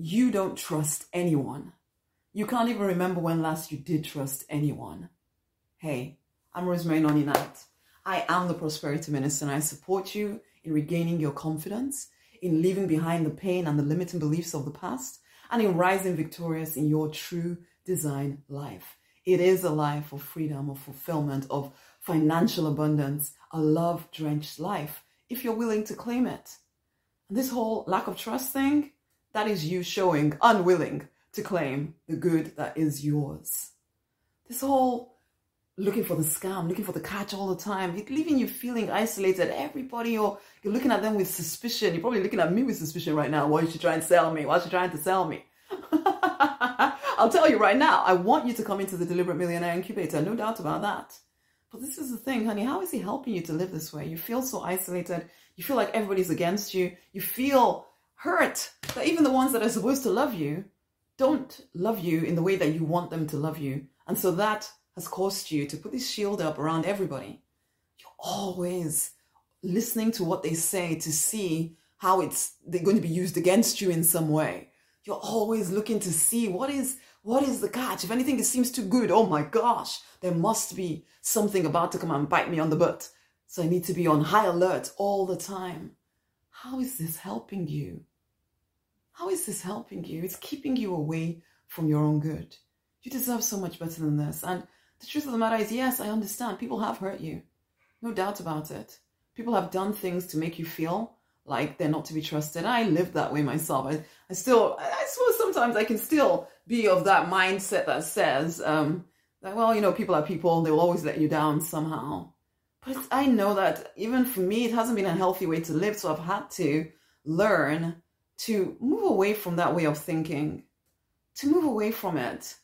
you don't trust anyone. You can't even remember when last you did trust anyone. Hey, I'm Rosemary Nonny Knight. I am the Prosperity Minister and I support you in regaining your confidence, in leaving behind the pain and the limiting beliefs of the past, and in rising victorious in your true design life. It is a life of freedom, of fulfillment, of financial abundance, a love drenched life, if you're willing to claim it. And this whole lack of trust thing, that is you showing unwilling to claim the good that is yours. This whole looking for the scam, looking for the catch all the time, leaving you feeling isolated. Everybody, you're, you're looking at them with suspicion. You're probably looking at me with suspicion right now. Why is she trying to sell me? Why is she trying to sell me? I'll tell you right now, I want you to come into the Deliberate Millionaire Incubator, no doubt about that. But this is the thing, honey, how is he helping you to live this way? You feel so isolated. You feel like everybody's against you. You feel hurt that even the ones that are supposed to love you don't love you in the way that you want them to love you. And so that has caused you to put this shield up around everybody. You're always listening to what they say to see how it's they're going to be used against you in some way. You're always looking to see what is what is the catch? If anything it seems too good, oh my gosh, there must be something about to come and bite me on the butt. So I need to be on high alert all the time. How is this helping you? How is this helping you? It's keeping you away from your own good. You deserve so much better than this. And the truth of the matter is, yes, I understand. People have hurt you. No doubt about it. People have done things to make you feel like they're not to be trusted. I live that way myself. I, I still, I suppose sometimes I can still be of that mindset that says, um, that, well, you know, people are people, they will always let you down somehow. But I know that even for me, it hasn't been a healthy way to live. So I've had to learn to move away from that way of thinking, to move away from it,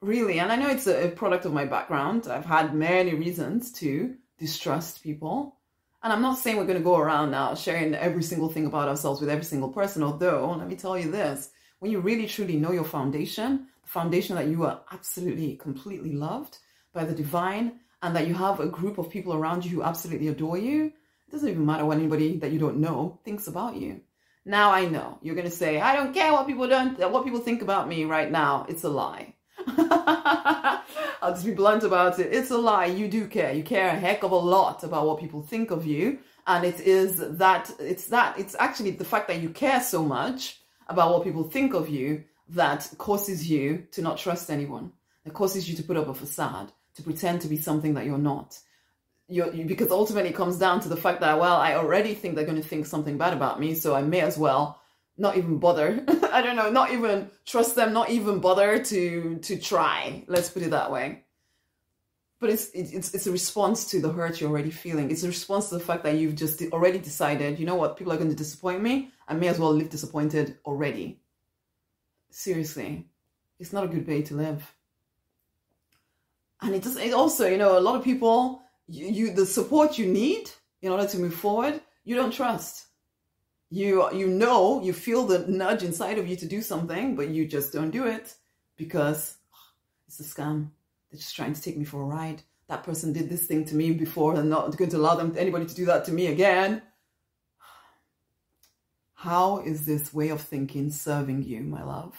really. And I know it's a, product of my background. I've had many reasons to distrust people. And I'm not saying we're going to go around now sharing every single thing about ourselves with every single person, although, let me tell you this when you really truly know your foundation, the foundation that you are absolutely, completely loved by the divine, and that you have a group of people around you who absolutely adore you, it doesn't even matter what anybody that you don't know thinks about you. Now I know you're going to say, I don't care what people don't, what people think about me right now. It's a lie. I'll just be blunt about it. It's a lie. You do care. You care a heck of a lot about what people think of you. And it is that, it's that, it's actually the fact that you care so much about what people think of you that causes you to not trust anyone. It causes you to put up a facade, to pretend to be something that you're not you're, because ultimately it comes down to the fact that well i already think they're going to think something bad about me so i may as well not even bother. I don't know not even trust them not even bother to to try. Let's put it that way. But it's it's it's a response to the hurt you're already feeling. It's a response to the fact that you've just already decided you know what people are going to disappoint me. I may as well live disappointed already. Seriously. It's not a good way to live. And it does it also you know a lot of people you, you the support you need in order to move forward, you don't trust. You you know, you feel the nudge inside of you to do something, but you just don't do it because it's a scam. They're just trying to take me for a ride. That person did this thing to me before and not going to allow them anybody to do that to me again. How is this way of thinking serving you, my love?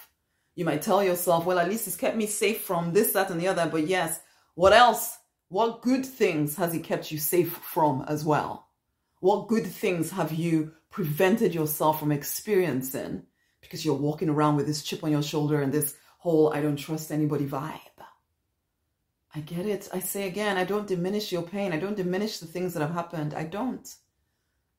You might tell yourself, well, at least it's kept me safe from this, that, and the other. But yes, what else what good things has he kept you safe from as well? What good things have you prevented yourself from experiencing because you're walking around with this chip on your shoulder and this whole I don't trust anybody vibe? I get it. I say again, I don't diminish your pain. I don't diminish the things that have happened. I don't.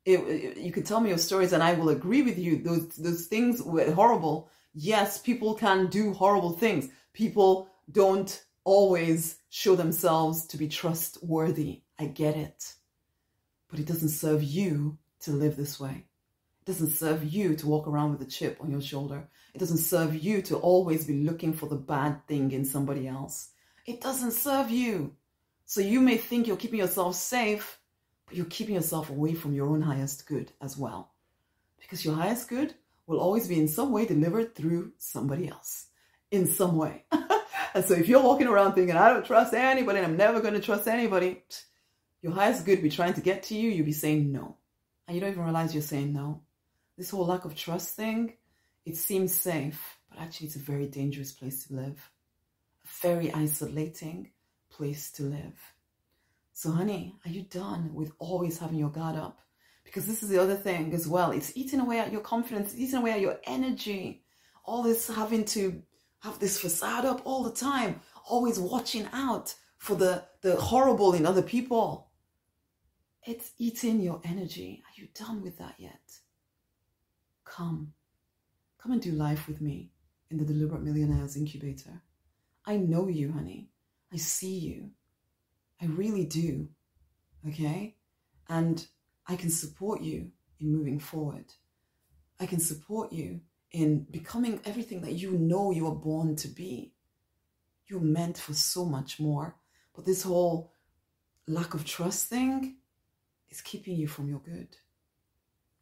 It, it, you can tell me your stories and I will agree with you. Those, those things were horrible. Yes, people can do horrible things. People don't always show themselves to be trustworthy. I get it. But it doesn't serve you to live this way. It doesn't serve you to walk around with a chip on your shoulder. It doesn't serve you to always be looking for the bad thing in somebody else. It doesn't serve you. So you may think you're keeping yourself safe, but you're keeping yourself away from your own highest good as well. Because your highest good will always be in some way delivered through somebody else. In some way. And so if you're walking around thinking, I don't trust anybody, I'm never going to trust anybody, your highest good be trying to get to you, you'll be saying no. And you don't even realize you're saying no. This whole lack of trust thing it seems safe, but actually it's a very dangerous place to live. A very isolating place to live. So, honey, are you done with always having your guard up? Because this is the other thing as well. It's eating away at your confidence, it's eating away at your energy. All this having to have this facade up all the time, always watching out for the, the horrible in other people. It's eating your energy. Are you done with that yet? Come. Come and do life with me in the Deliberate Millionaires Incubator. I know you, honey. I see you. I really do. Okay? And I can support you in moving forward. I can support you in becoming everything that you know you are born to be. You're meant for so much more. But this whole lack of trust thing is keeping you from your good.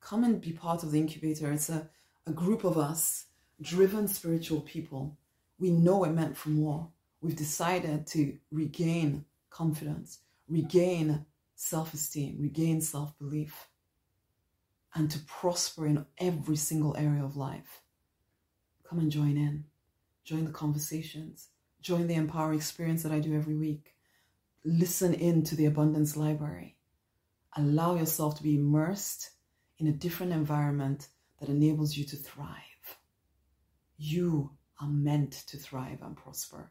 Come and be part of the incubator. It's a, a group of us, driven spiritual people. We know we're meant for more. We've decided to regain confidence, regain self esteem, regain self belief, and to prosper in every single area of life. Come and join in. Join the conversations. Join the empowering experience that I do every week. Listen in to the abundance library. Allow yourself to be immersed in a different environment that enables you to thrive. You are meant to thrive and prosper.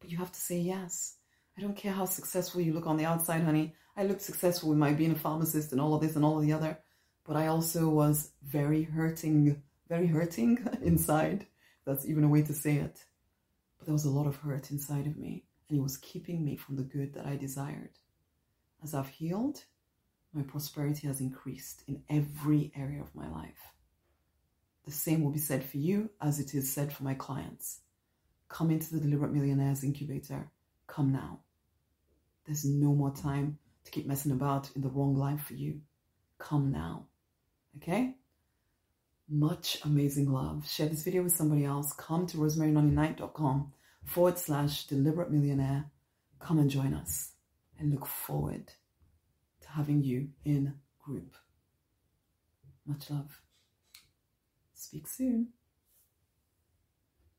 But you have to say yes. I don't care how successful you look on the outside, honey. I looked successful with my being a pharmacist and all of this and all of the other, but I also was very hurting, very hurting inside. That's even a way to say it. But there was a lot of hurt inside of me, and it was keeping me from the good that I desired. As I've healed, my prosperity has increased in every area of my life. The same will be said for you as it is said for my clients. Come into the Deliberate Millionaires Incubator. Come now. There's no more time to keep messing about in the wrong life for you. Come now. Okay? Much amazing love. Share this video with somebody else. Come to rosemarynonnyknight.com forward slash deliberate millionaire. Come and join us and look forward to having you in group. Much love. Speak soon.